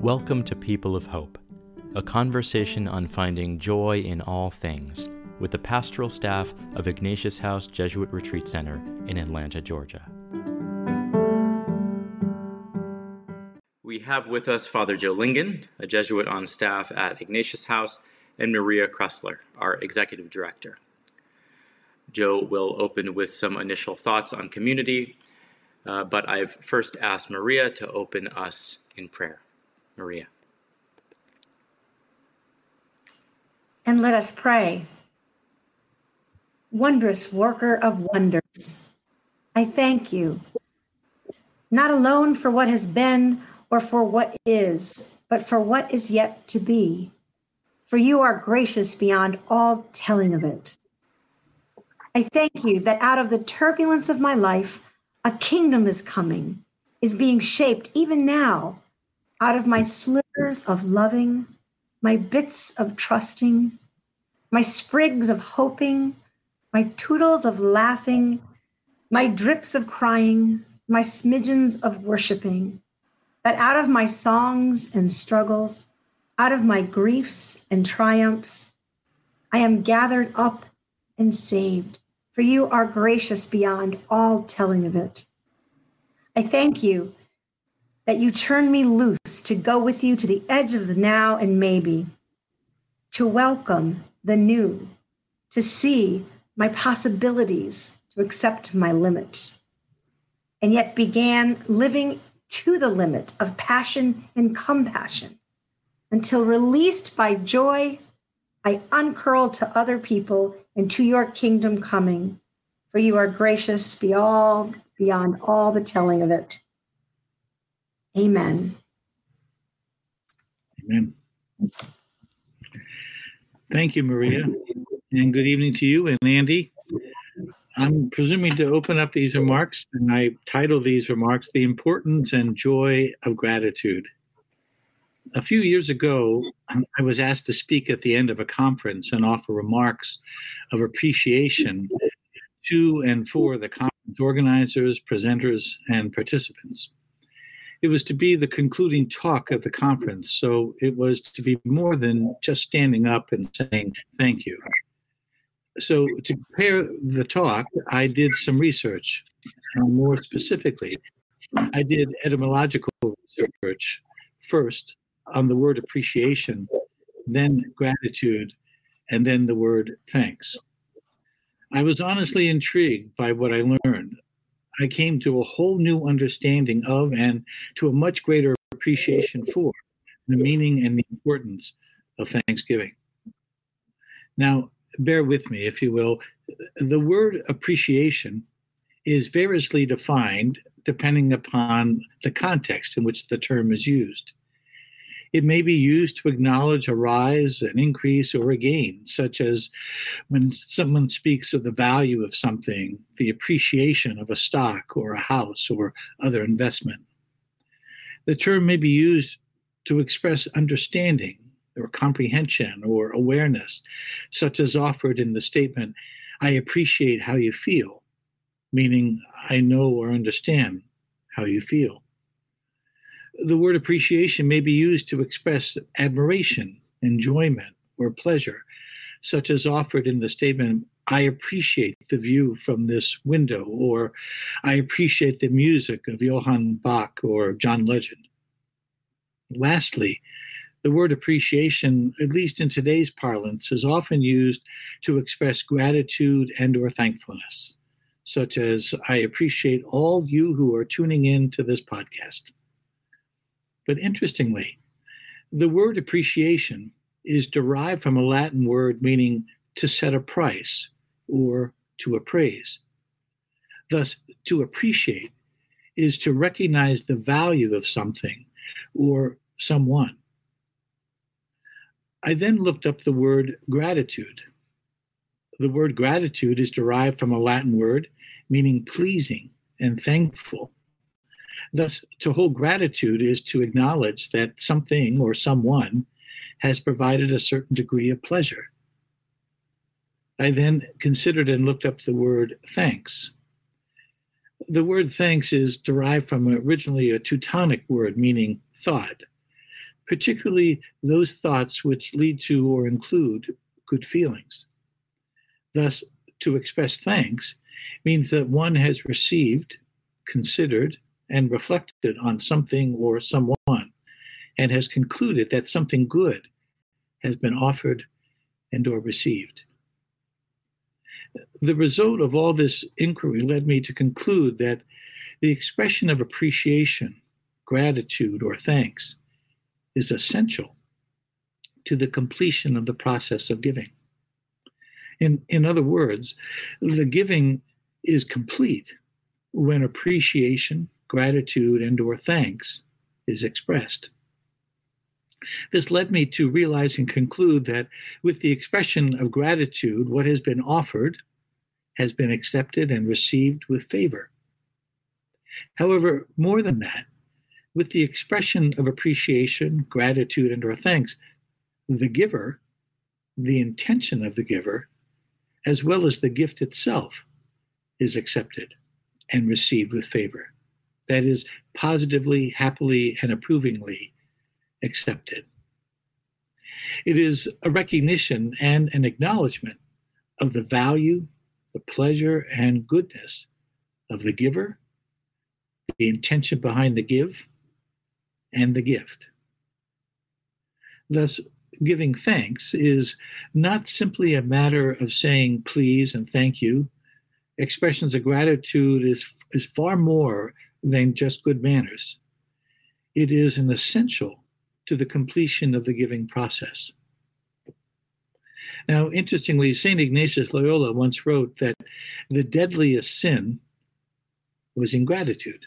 Welcome to People of Hope, a conversation on finding joy in all things with the pastoral staff of Ignatius House Jesuit Retreat Center in Atlanta, Georgia. We have with us Father Joe Lingen, a Jesuit on staff at Ignatius House, and Maria Kressler, our executive director. Joe will open with some initial thoughts on community, uh, but I've first asked Maria to open us in prayer. Maria. And let us pray. Wondrous worker of wonders, I thank you, not alone for what has been or for what is, but for what is yet to be. For you are gracious beyond all telling of it. I thank you that out of the turbulence of my life, a kingdom is coming, is being shaped even now out of my slivers of loving, my bits of trusting, my sprigs of hoping, my toodles of laughing, my drips of crying, my smidgens of worshiping, that out of my songs and struggles, out of my griefs and triumphs, I am gathered up and saved, for you are gracious beyond all telling of it. I thank you that you turn me loose to go with you to the edge of the now and maybe, to welcome the new, to see my possibilities, to accept my limits, and yet began living to the limit of passion and compassion until released by joy, I uncurl to other people and to your kingdom coming, for you are gracious beyond, beyond all the telling of it. Amen. Amen. Thank you, Maria, and good evening to you and Andy. I'm presuming to open up these remarks, and I title these remarks The Importance and Joy of Gratitude. A few years ago, I was asked to speak at the end of a conference and offer remarks of appreciation to and for the conference organizers, presenters, and participants it was to be the concluding talk of the conference. So it was to be more than just standing up and saying thank you. So to prepare the talk, I did some research. More specifically, I did etymological research first on the word appreciation, then gratitude, and then the word thanks. I was honestly intrigued by what I learned. I came to a whole new understanding of and to a much greater appreciation for the meaning and the importance of Thanksgiving. Now, bear with me, if you will. The word appreciation is variously defined depending upon the context in which the term is used. It may be used to acknowledge a rise, an increase, or a gain, such as when someone speaks of the value of something, the appreciation of a stock or a house or other investment. The term may be used to express understanding or comprehension or awareness, such as offered in the statement, I appreciate how you feel, meaning I know or understand how you feel the word appreciation may be used to express admiration, enjoyment, or pleasure, such as offered in the statement, I appreciate the view from this window, or I appreciate the music of Johann Bach or John Legend. Lastly, the word appreciation, at least in today's parlance, is often used to express gratitude and or thankfulness, such as I appreciate all you who are tuning in to this podcast. But interestingly, the word appreciation is derived from a Latin word meaning to set a price or to appraise. Thus, to appreciate is to recognize the value of something or someone. I then looked up the word gratitude. The word gratitude is derived from a Latin word meaning pleasing and thankful. Thus, to hold gratitude is to acknowledge that something or someone has provided a certain degree of pleasure. I then considered and looked up the word thanks. The word thanks is derived from originally a Teutonic word meaning thought. particularly those thoughts which lead to or include good feelings. Thus, to express thanks means that one has received, considered, and reflected on something or someone and has concluded that something good has been offered and or received. The result of all this inquiry led me to conclude that the expression of appreciation, gratitude, or thanks is essential to the completion of the process of giving. In, in other words, the giving is complete when appreciation, gratitude, and or thanks is expressed. This led me to realize and conclude that with the expression of gratitude, what has been offered has been accepted and received with favor. However, more than that, with the expression of appreciation, gratitude, and or thanks, the giver, the intention of the giver, as well as the gift itself, is accepted and received with favor. That is, positively, happily, and approvingly accepted. It is a recognition and an acknowledgement of the value, the pleasure, and goodness of the giver, the intention behind the give, and the gift. Thus, giving thanks is not simply a matter of saying please and thank you. Expressions of gratitude is, is far more than just good manners. It is an essential to the completion of the giving process. Now, interestingly, St. Ignatius Loyola once wrote that the deadliest sin was ingratitude.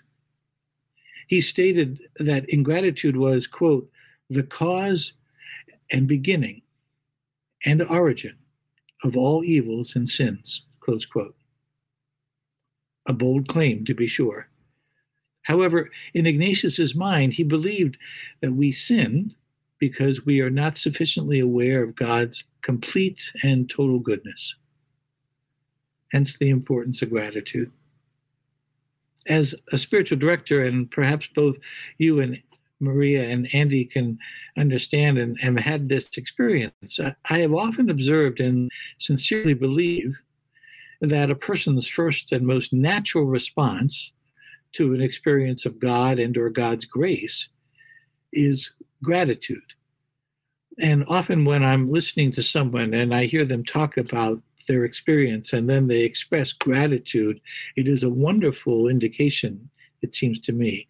He stated that ingratitude was, quote, the cause and beginning and origin of all evils and sins, close quote. A bold claim, to be sure. However, in Ignatius's mind, he believed that we sin because we are not sufficiently aware of God's complete and total goodness. Hence the importance of gratitude. As a spiritual director, and perhaps both you and Maria and Andy can understand and have had this experience, I have often observed and sincerely believe that a person's first and most natural response to an experience of God and or God's grace is gratitude. And often when I'm listening to someone and I hear them talk about their experience and then they express gratitude, it is a wonderful indication, it seems to me,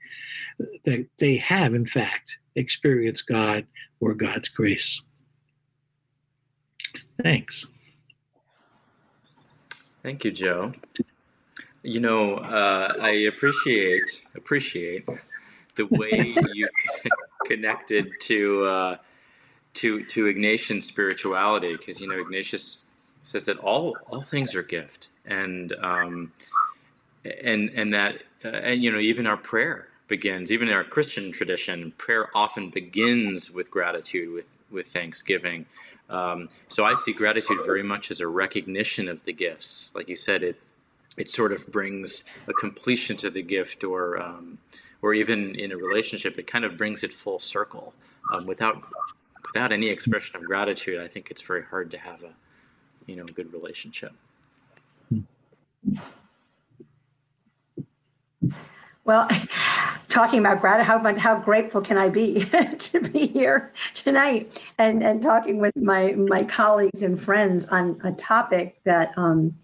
that they have, in fact, experienced God or God's grace. Thanks. Thank you, Joe. You know, uh, I appreciate appreciate the way you connected to uh, to to Ignatian spirituality, because you know Ignatius says that all all things are gift, and um, and and that uh, and you know even our prayer begins, even in our Christian tradition, prayer often begins with gratitude, with with thanksgiving. Um, so I see gratitude very much as a recognition of the gifts, like you said, it it sort of brings a completion to the gift or um, or even in a relationship it kind of brings it full circle um, without without any expression of gratitude i think it's very hard to have a you know good relationship. Well talking about gratitude how, how grateful can i be to be here tonight? And and talking with my my colleagues and friends on a topic that um,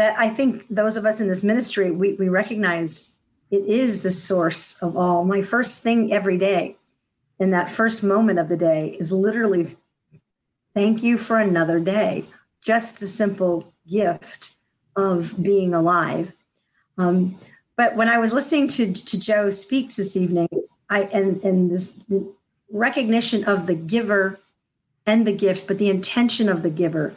that I think those of us in this ministry, we, we recognize it is the source of all. My first thing every day in that first moment of the day is literally thank you for another day. Just the simple gift of being alive. Um, but when I was listening to, to Joe speaks this evening, I and, and this the recognition of the giver and the gift, but the intention of the giver,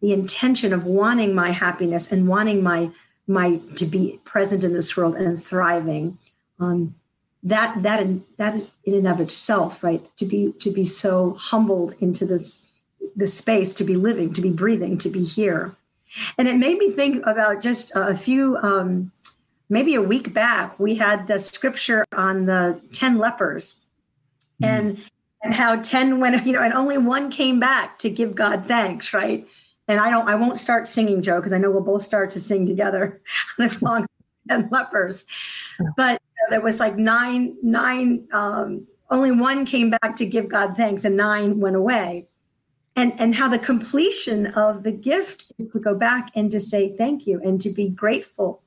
the intention of wanting my happiness and wanting my my to be present in this world and thriving um, that that in, that in and of itself right to be to be so humbled into this this space to be living to be breathing to be here and it made me think about just a few um, maybe a week back we had the scripture on the 10 lepers mm. and and how 10 went, you know, and only one came back to give God thanks, right? And I don't, I won't start singing, Joe, because I know we'll both start to sing together on a song, Ten Lepers. But there was like nine, nine, um, only one came back to give God thanks, and nine went away. And, and how the completion of the gift is to go back and to say thank you and to be grateful.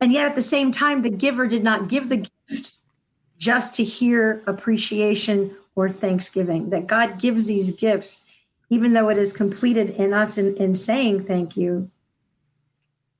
And yet at the same time, the giver did not give the gift just to hear appreciation or thanksgiving, that God gives these gifts, even though it is completed in us in, in saying thank you.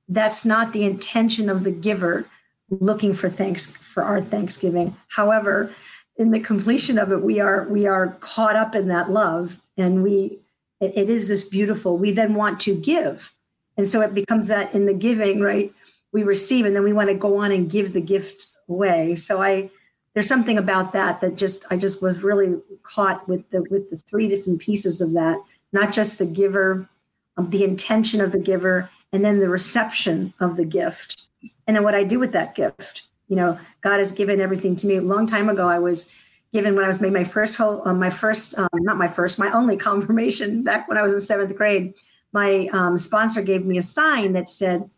That's not the intention of the giver looking for thanks for our thanksgiving. However, in the completion of it, we are we are caught up in that love, and we it, it is this beautiful. We then want to give, and so it becomes that in the giving, right? We receive, and then we want to go on and give the gift away. So I there's something about that that just I just was really caught with the with the three different pieces of that, not just the giver, um, the intention of the giver, and then the reception of the gift, and then what I do with that gift. You know, God has given everything to me. A long time ago, I was given when I was made my first whole, um, my first, um, not my first, my only confirmation back when I was in seventh grade. My um, sponsor gave me a sign that said,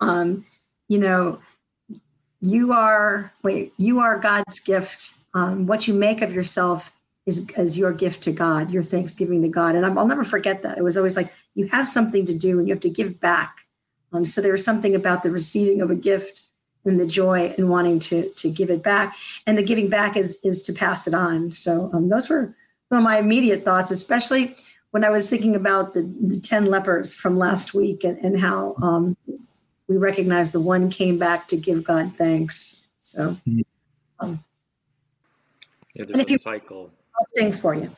um, you know, you are wait you are god's gift. Um, what you make of yourself is is your gift to god your thanksgiving to god. And i'll never forget that. It was always like you have something to do and you have to give back. Um, so there was something about the receiving of a gift and the joy and wanting to to give it back. And the giving back is is to pass it on. So um, those were some of my immediate thoughts especially when i was thinking about the, the 10 lepers from last week and, and how um, we recognize the one came back to give God thanks. So, um, yeah, there's a you, cycle. I'll sing for you.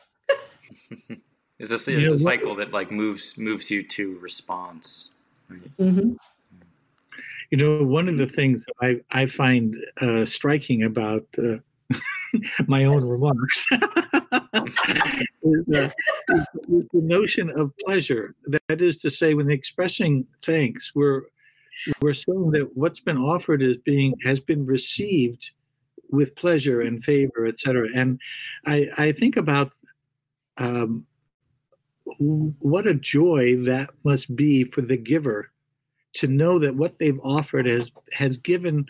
is this is a cycle that like moves moves you to response? Right? Mm-hmm. You know, one of the things I I find uh, striking about uh, my own remarks is, uh, is, the notion of pleasure. That is to say, when expressing thanks, we're we're saying that what's been offered is being has been received with pleasure and favor, etc. And I, I think about um, what a joy that must be for the giver to know that what they've offered has has given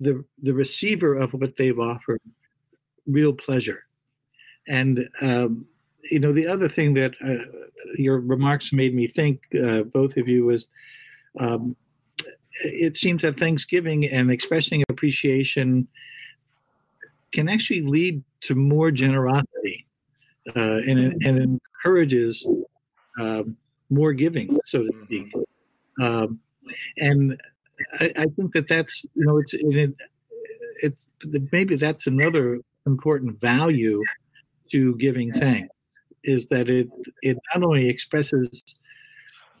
the the receiver of what they've offered real pleasure. And um, you know, the other thing that uh, your remarks made me think, uh, both of you, was um, it seems that Thanksgiving and expressing appreciation can actually lead to more generosity uh, and, and encourages uh, more giving, so to speak. Um, and I, I, think that that's you know it's it, it, maybe that's another important value to giving thanks is that it it not only expresses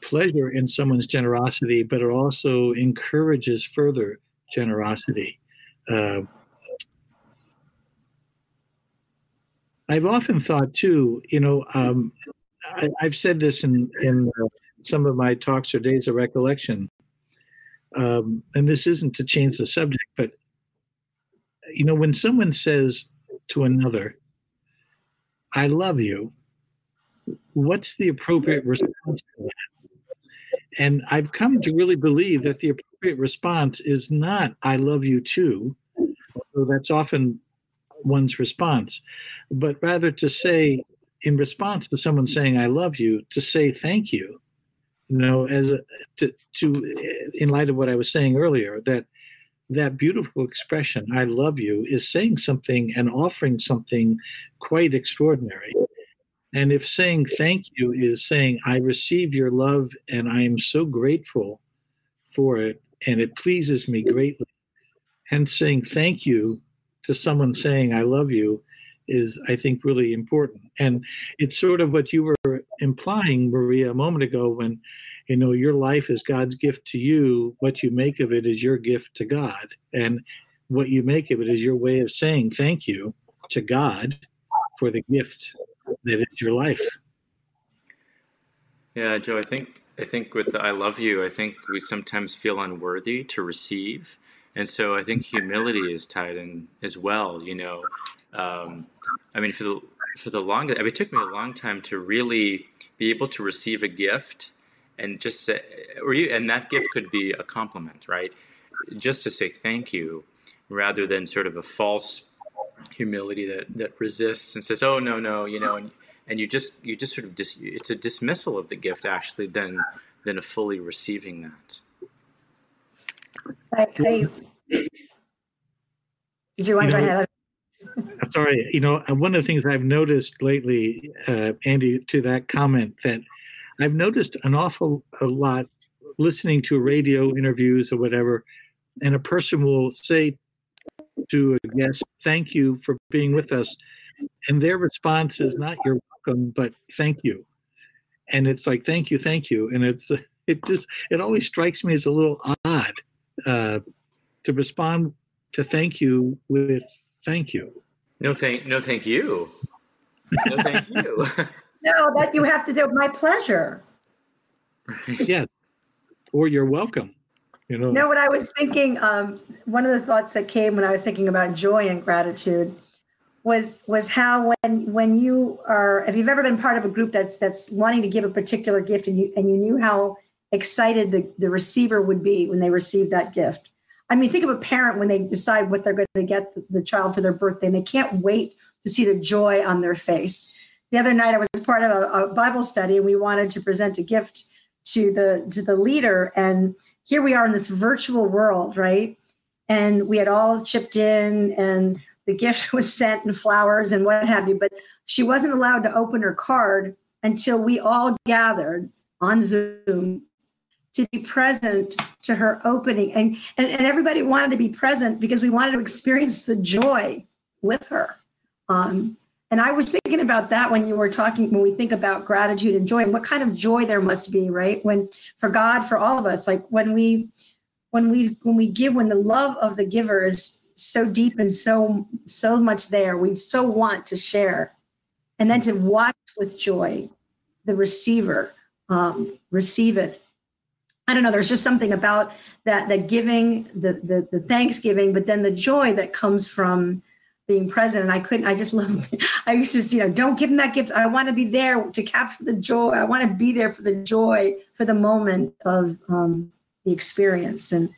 pleasure in someone's generosity, but it also encourages further generosity. Uh, I've often thought too, you know, um, I, have said this in, in uh, some of my talks or days of recollection, um, and this isn't to change the subject, but you know, when someone says to another, "I love you," what's the appropriate response to that? And I've come to really believe that the appropriate response is not, I love you too, although that's often one's response, but rather to say, in response to someone saying, I love you, to say thank you. You know, as a, to, to, in light of what I was saying earlier, that that beautiful expression, I love you, is saying something and offering something quite extraordinary. And if saying thank you is saying, I receive your love and I am so grateful for it and it pleases me greatly, hence saying thank you to someone saying, I love you is, I think, really important. And it's sort of what you were implying, Maria, a moment ago when, you know, your life is God's gift to you. What you make of it is your gift to God. And what you make of it is your way of saying thank you to God for the gift that is your life. Yeah, Joe, I think I think with the I love you, I think we sometimes feel unworthy to receive. And so I think humility is tied in as well, you know. Um, I mean, for the, for the longest, I mean, it took me a long time to really be able to receive a gift and just say, or you, and that gift could be a compliment, right? Just to say thank you rather than sort of a false humility that, that resists and says, oh, no, no, you know, and, and you just, you just sort of, dis, it's a dismissal of the gift actually than, than a fully receiving that. I, I, did you want You to know, ahead? Sorry, you know, one of the things I've noticed lately, uh, Andy, to that comment, that I've noticed an awful a lot listening to radio interviews or whatever, and a person will say to a guest, "Thank you for being with us," and their response is not "You're welcome," but "Thank you," and it's like "Thank you, thank you," and it's it just it always strikes me as a little odd uh, to respond to "Thank you" with "Thank you." No, thank, no, thank you. No, thank you. No, that you have to do. My pleasure. yeah or you're welcome you know No, what I was thinking, um, one of the thoughts that came when I was thinking about joy and gratitude was was how when when you are if you've ever been part of a group that's that's wanting to give a particular gift and you and you knew how excited the, the receiver would be when they received that gift. I mean, think of a parent when they decide what they're going to get the, child for their birthday and they can't wait to see the joy on their face. The other night I was part of a, a Bible study and we wanted to present a gift to the to the leader and here we are in this virtual world, right? And we had all chipped in and the gift was sent and flowers and what have you, but she wasn't allowed to open her card until we all gathered on Zoom to be present to her opening. And, and, and everybody wanted to be present because we wanted to experience the joy with her. Um, and I was thinking about that when you were talking, when we think about gratitude and joy and what kind of joy there must be, right? When for God, for all of us, like when we, when we, when we give, when the love of the giver is so deep and so, so much there, we so want to share. And then to watch with joy the receiver um, receive it. I don't know. There's just something about that, the giving, the, the, the Thanksgiving, but then the joy that comes from being present. And I couldn't, I just love, I used to, you know, don't give them that gift. I want to be there to capture the joy. I want to be there for the joy, for the moment of um, the experience. And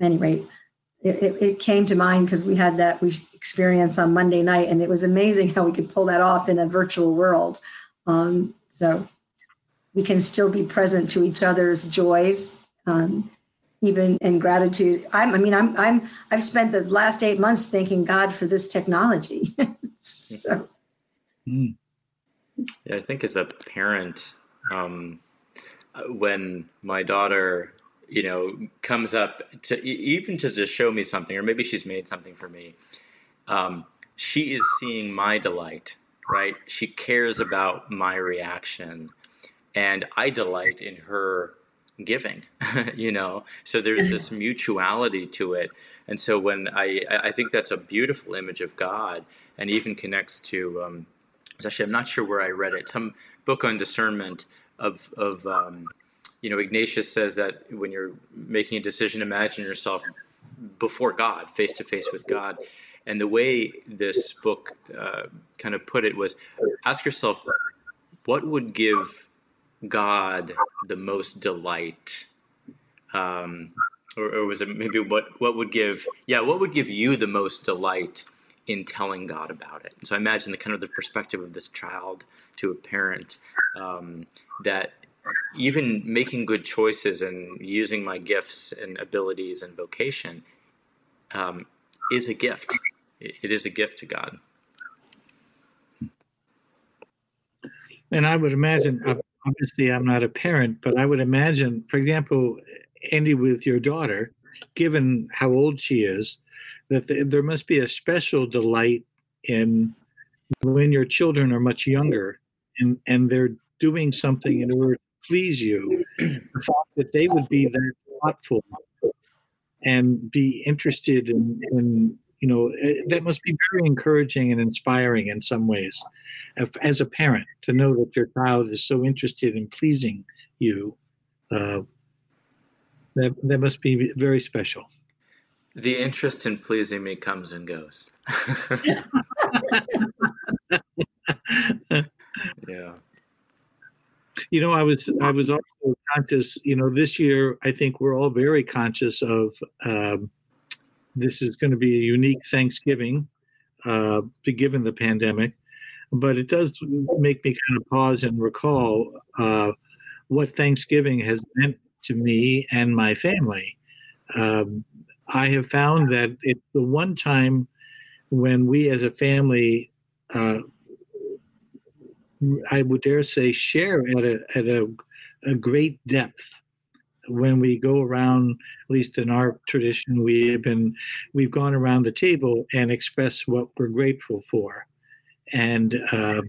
at any rate, it, it, it came to mind because we had that we experience on Monday night, and it was amazing how we could pull that off in a virtual world. Um, so we can still be present to each other's joys. Um, even in gratitude. I'm, I mean, I'm, I'm, I've spent the last eight months thanking God for this technology. so, Mm. Yeah, I think as a parent, um, when my daughter, you know, comes up to e- even to just show me something, or maybe she's made something for me, um, she is seeing my delight, right? She cares about my reaction, and I delight in her giving you know? So there's this mutuality to it. And so when i i think that's a beautiful image of god and even connects to um actually i'm not sure where i read it. Some book on discernment of of um you know ignatius says that when you're making a decision imagine yourself before god face to face with god. And the way this book uh, kind of put it was ask yourself what would give God the most delight? Um, or, or was it maybe what, what would give, yeah, what would give you the most delight in telling God about it? So I imagine the kind of the perspective of this child to a parent um, that even making good choices and using my gifts and abilities and vocation um, is a gift. It is a gift to God. and i would imagine obviously i'm not a parent but i would imagine for example andy with your daughter given how old she is that th- there must be a special delight in when your children are much younger and and they're doing something in order to please you the fact that they would be that thoughtful and be interested in, in you know eh, that must be very encouraging and inspiring in some ways as a parent to know that your child is so interested in pleasing you uh, that, that must be very special. The interest in pleasing me comes and goes. Yeah. You know i was i was also conscious you know this year i think we're all very conscious of um, this is going to be a unique Thanksgiving, uh, given the pandemic, but it does make me kind of pause and recall uh, what Thanksgiving has meant to me and my family. Um, I have found that it's the one time when we as a family, uh, I would dare say, share at a, at a, a great depth when we go around at least in our tradition we have been we've gone around the table and expressed what we're grateful for. And uh,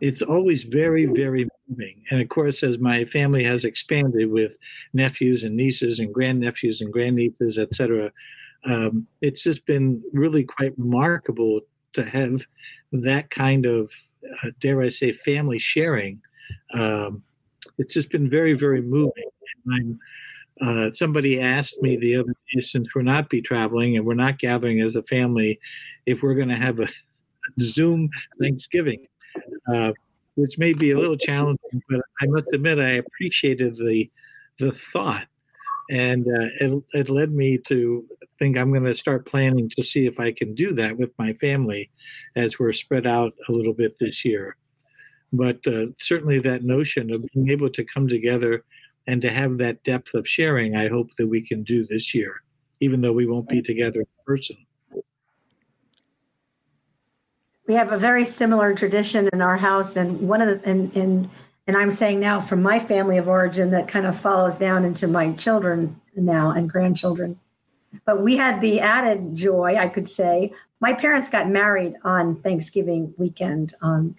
it's always very very moving. And of course as my family has expanded with nephews and nieces and grandnephews and grandnieces etc um, it's just been really quite remarkable to have that kind of uh, dare i say family sharing um, it's just been very very moving uh, somebody asked me the other day since we're not be traveling and we're not gathering as a family if we're going to have a zoom thanksgiving uh, which may be a little challenging, but I must admit I appreciated the the thought, and uh, it, it led me to think I'm going to start planning to see if I can do that with my family as we're spread out a little bit this year. But uh, certainly that notion of being able to come together and to have that depth of sharing, I hope that we can do this year, even though we won't be together in person. We have a very similar tradition in our house and one of the and and and i'm saying now from my family of origin that kind of follows down into my children now and grandchildren. But we had the added joy i could say. My parents got married on thanksgiving weekend um,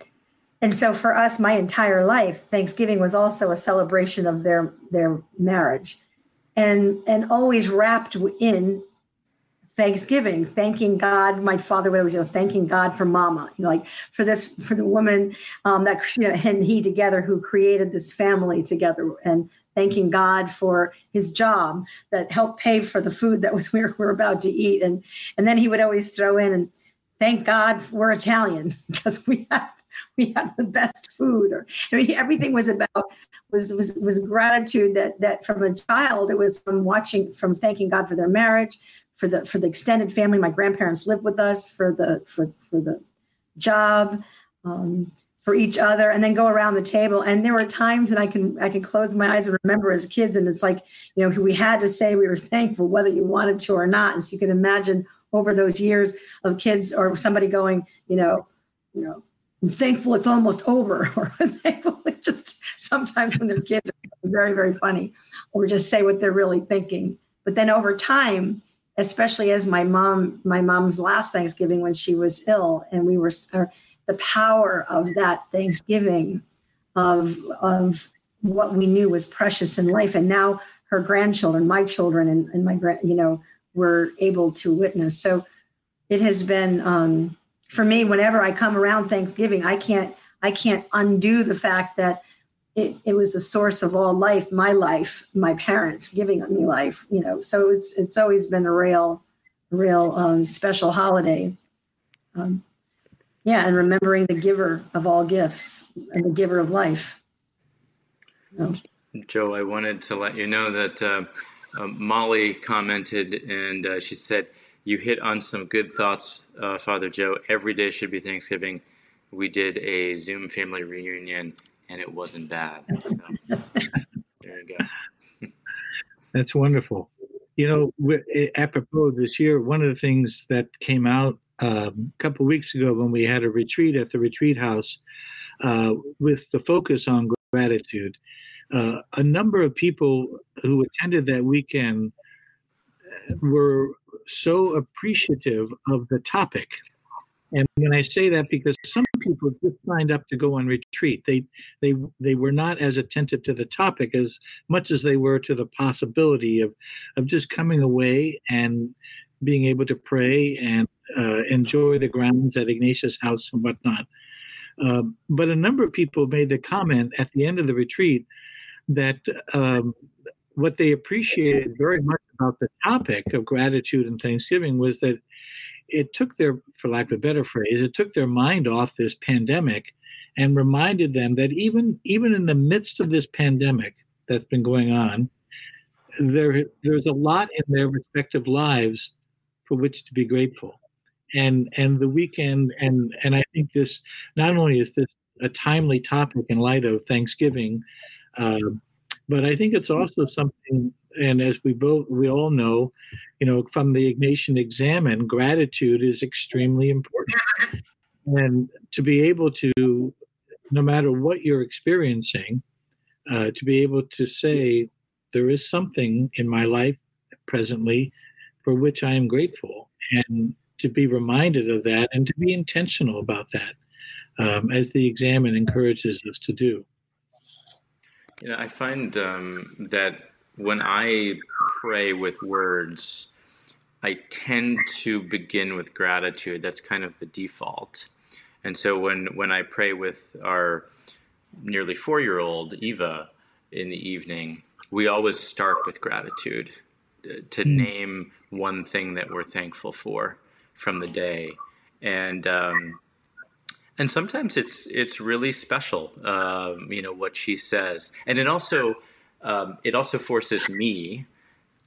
and so for us my entire life thanksgiving was also a celebration of their their marriage and and always wrapped in Thanksgiving, thanking God. My father was, always, you know, thanking God for Mama, you know, like for this, for the woman um, that you and he together who created this family together, and thanking God for his job that helped pay for the food that was we were, we were about to eat, and and then he would always throw in and thank God we're Italian because we have we have the best food. Or I mean, everything was about was was was gratitude that that from a child it was from watching from thanking God for their marriage, for the for the extended family. My grandparents lived with us for the for for the job. Um, for each other and then go around the table and there were times and i can i can close my eyes and remember as kids and it's like you know we had to say we were thankful whether you wanted to or not and so you can imagine over those years of kids or somebody going you know you know i'm thankful it's almost over or thankful just sometimes when their kids are very very funny or just say what they're really thinking. But then over time especially as my mom my mom's last thanksgiving when she was ill and we were or the power of that thanksgiving of of what we knew was precious in life and now her grandchildren my children and, and my grand you know were able to witness so it has been um, for me whenever i come around thanksgiving i can't i can't undo the fact that it, it was the source of all life, my life, my parents giving me life, you know. So it's it's always been a real, real um, special holiday. Um, yeah, and remembering the giver of all gifts and the giver of life. Joe, I wanted to let you know that uh, uh, Molly commented and uh, she said, You hit on some good thoughts, uh, Father Joe. Every day should be Thanksgiving. We did a Zoom family reunion and it wasn't bad. So, there you go. That's wonderful. You know, apropos this year, one of the things that came out um, a couple weeks ago when we had a retreat at the retreat house uh, with the focus on gratitude, uh, a number of people who attended that weekend were so appreciative of the topic and when I say that, because some people just signed up to go on retreat, they they they were not as attentive to the topic as much as they were to the possibility of of just coming away and being able to pray and uh, enjoy the grounds at Ignatius House and whatnot. Uh, but a number of people made the comment at the end of the retreat that um, what they appreciated very much about the topic of gratitude and thanksgiving was that it took their, for lack of a better phrase, it took their mind off this pandemic and reminded them that even even in the midst of this pandemic that's been going on, there there's a lot in their respective lives for which to be grateful. And and the weekend and and I think this not only is this a timely topic in light of Thanksgiving, uh, but I think it's also something. And as we both we all know, you know, from the Ignatian Examen, gratitude is extremely important. And to be able to, no matter what you're experiencing, uh, to be able to say, there is something in my life presently for which I am grateful, and to be reminded of that and to be intentional about that, um, as the Examen encourages us to do. You know, I find um, that when I pray with words, I tend to begin with gratitude. That's kind of the default. And so when, when I pray with our nearly four year old, Eva, in the evening, we always start with gratitude uh, to mm. name one thing that we're thankful for from the day. And, um, and sometimes it's it's really special, um, you know, what she says, and it also um, it also forces me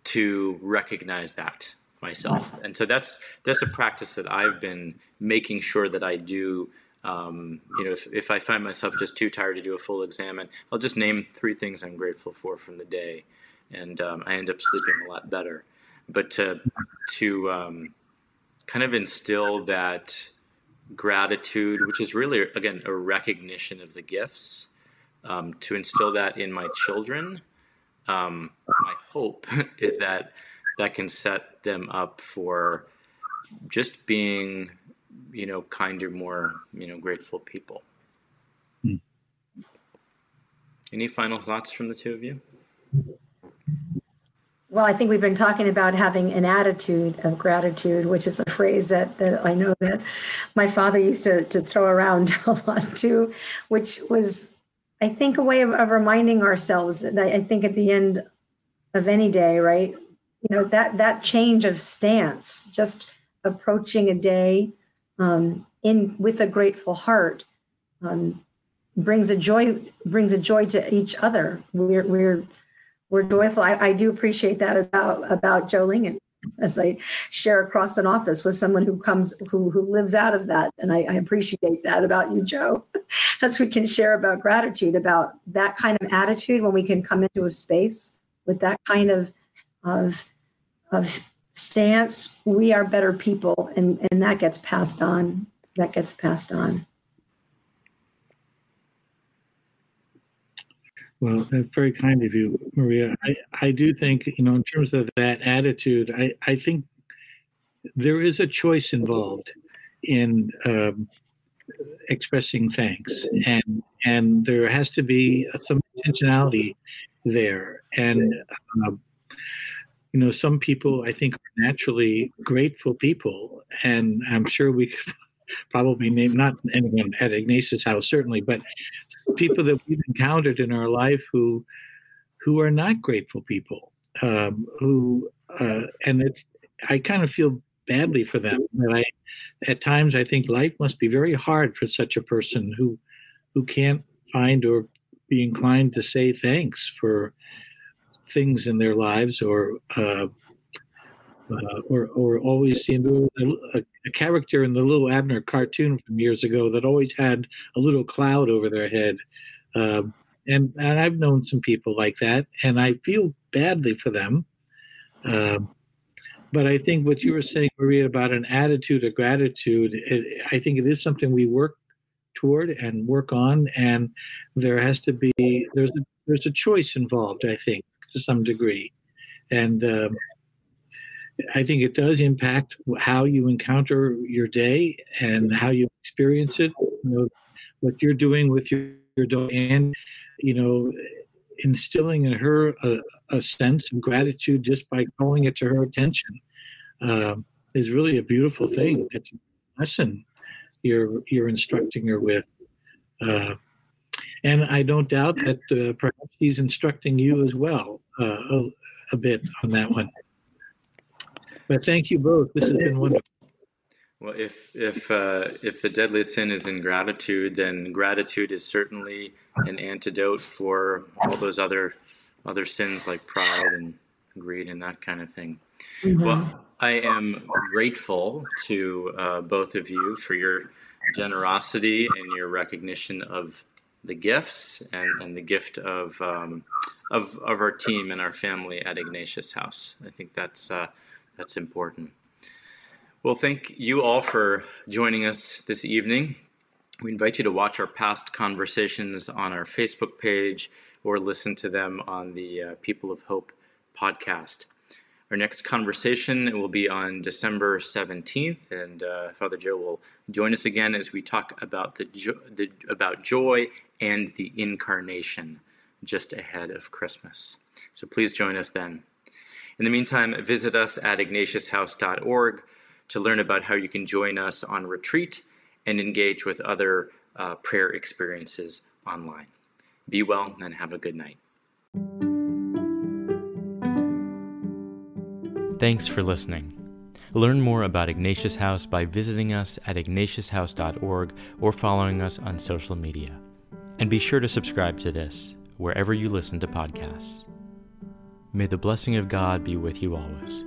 to recognize that myself. And so that's that's a practice that I've been making sure that I do. Um, you know, if, if I find myself just too tired to do a full Examen, I'll just name three things I'm grateful for from the day, and um, I end up sleeping a lot better. But to to um, kind of instill that gratitude, which is really again a recognition of the gifts, um, to instill that in my children. Um, my hope is that that can set them up for just being, you know, kinder, more, you know, grateful people. Hmm. Any final thoughts from the two of you? Well, I think we've been talking about having an attitude of gratitude, which is a phrase that, that I know that my father used to, to throw around a lot too, which was, I think, a way of, of reminding ourselves that I think at the end of any day, right, you know that that change of stance just approaching a day um, in with a grateful heart um, brings a joy brings a joy to each other. We're we're we're joyful I, I do appreciate that about about joe lingen as i share across an office with someone who comes who who lives out of that and i, I appreciate that about you joe as we can share about gratitude about that kind of attitude when we can come into a space with that kind of of of stance, we are better people, and and that gets passed on. That gets passed on. Well, that's very kind of you, Maria. I, I do think, you know, in terms of that attitude, I, I think there is a choice involved in um, expressing thanks, and and there has to be some intentionality there. And uh, you know, some people I think are naturally grateful people, and I'm sure we could probably not anyone at Ignatius House certainly, but people that we've encountered in our life who who are not grateful people, um, who uh, and it's I kind of feel badly for them. That I at times I think life must be very hard for such a person who who can't find or be inclined to say thanks for things in their lives or uh, uh, or, or always seemed a, a, character in the little Abner cartoon from years ago that always had a little cloud over their head. Um, and, and I've known some people like that, and I feel badly for them. Um, but I think what you were saying, Maria, about an attitude of gratitude, it, I think it is something we work toward and work on, and there has to be there's a, there's a choice involved. I think to some degree. And um, I think it does impact how you encounter your day and how you experience it. You know, what you're doing with your, your daughter and, you know, instilling in her a, a, sense of gratitude just by calling it to her attention um, is really a beautiful thing. It's a lesson you're you're instructing her with. Uh, and I don't doubt that uh, perhaps he's instructing you as well uh, a, a, bit on that one. But thank you both. This has been wonderful. Well, if if uh, if the deadliest sin is ingratitude, then gratitude is certainly an antidote for all those other other sins like pride and greed and that kind of thing. Mm-hmm. Well, I am grateful to uh, both of you for your generosity and your recognition of the gifts and, and the gift of, um, of of our team and our family at Ignatius House. I think that's uh, that's important. Well, thank you all for joining us this evening. We invite you to watch our past conversations on our Facebook page or listen to them on the uh, People of Hope podcast. Our next conversation will be on December 17th, and uh, Father Joe will join us again as we talk about the, jo- the, about joy and the incarnation just ahead of Christmas. So please join us then. In the meantime, visit us at ignatiushouse.org to learn about how you can join us on retreat and engage with other uh, prayer experiences online. Be well and have a good night. Thanks for listening. Learn more about Ignatius House by visiting us at ignatiushouse.org or following us on social media. And be sure to subscribe to this wherever you listen to podcasts. May the blessing of God be with you always.